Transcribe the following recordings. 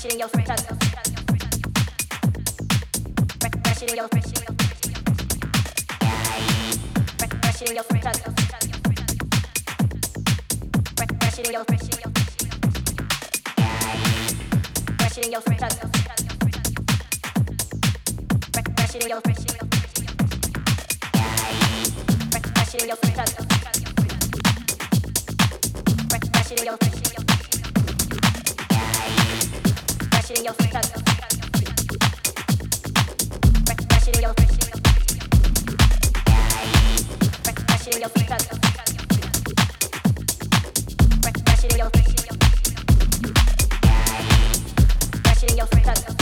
shit in your friend. That shit in your friend. That shit in your friend. That shit in your friend. That shit in your friend. That shit in your friend. That shit in your friend. That shit in your friend. Fresh in your face.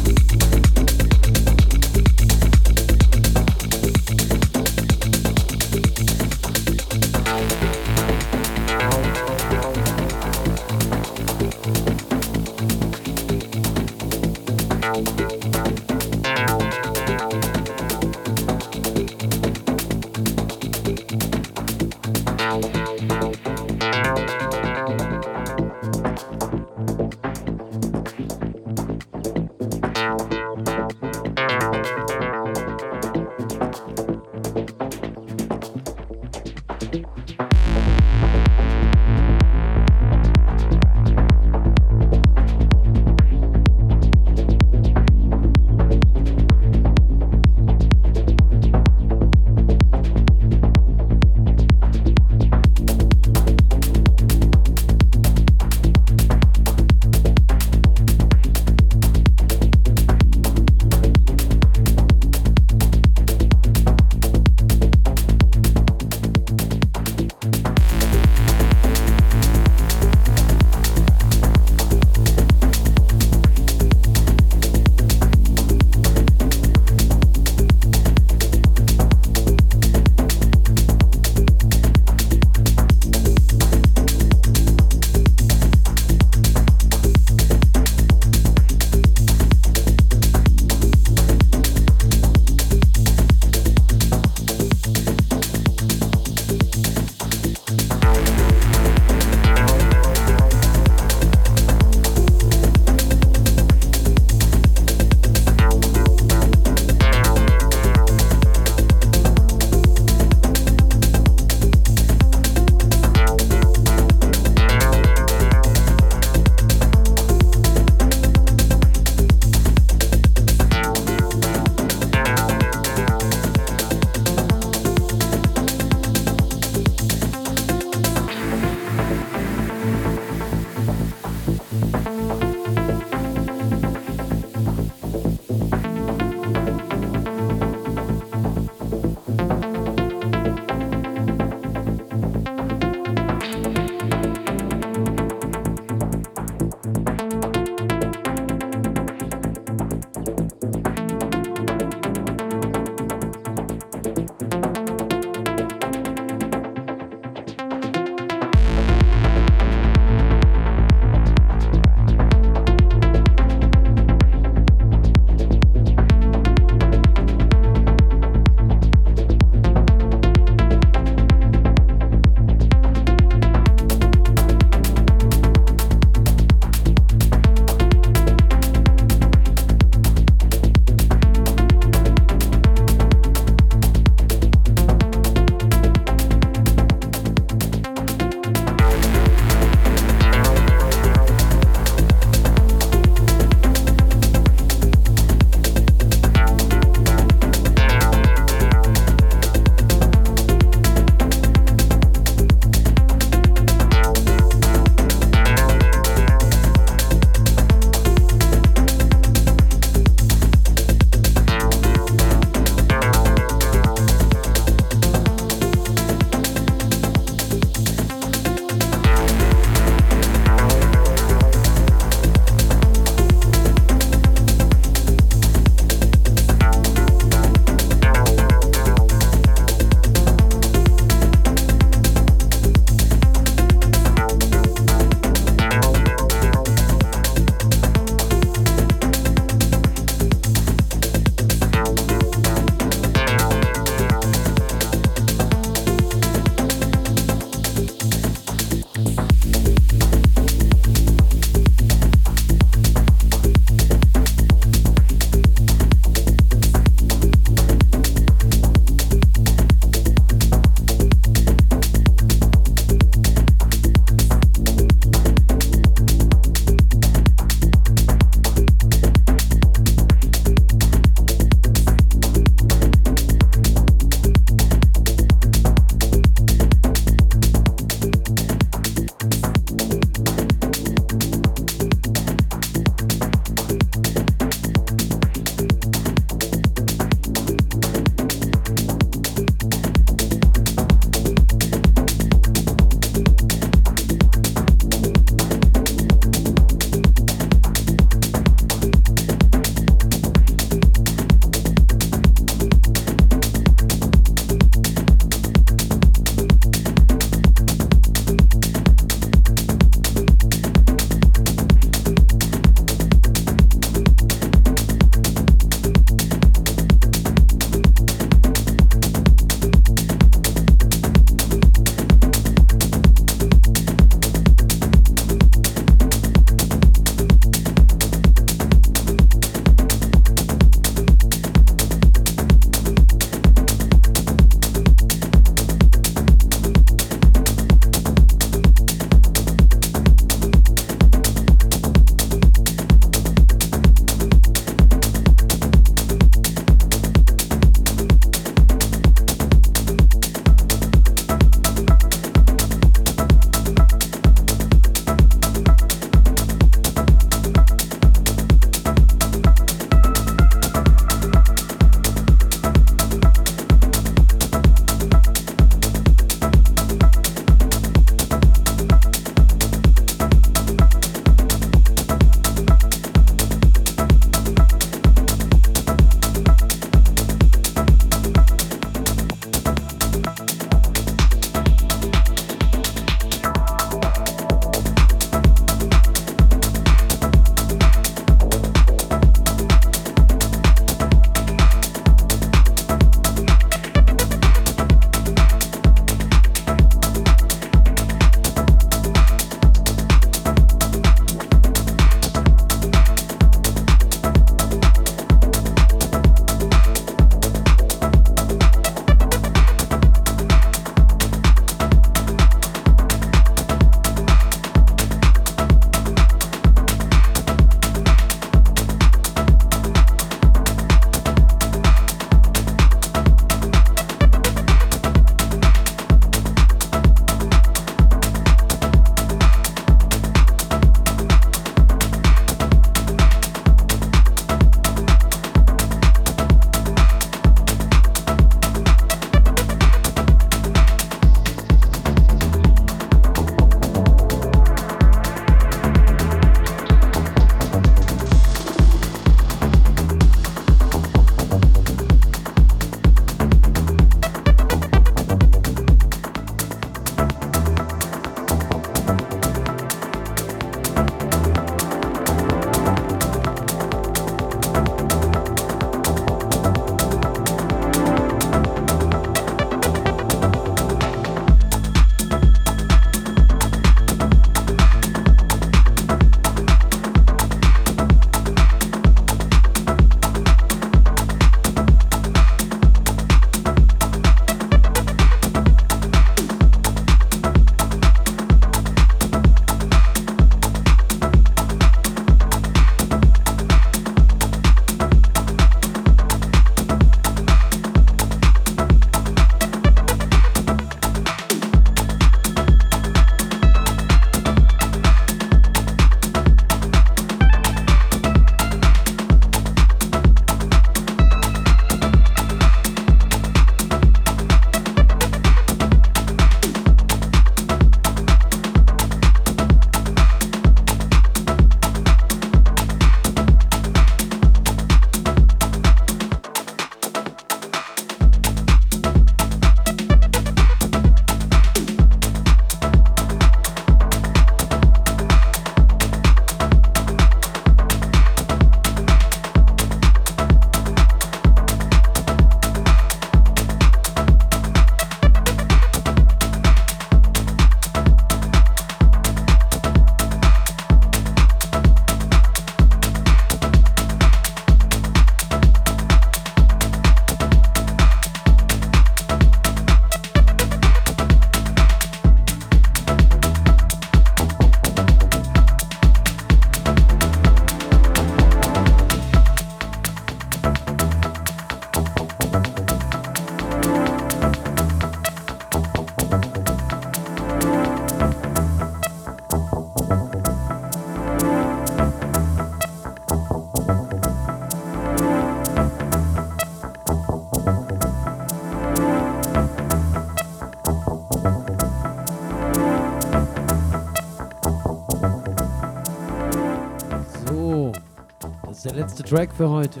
Track für heute.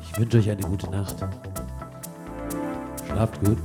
Ich wünsche euch eine gute Nacht. Schlaft gut.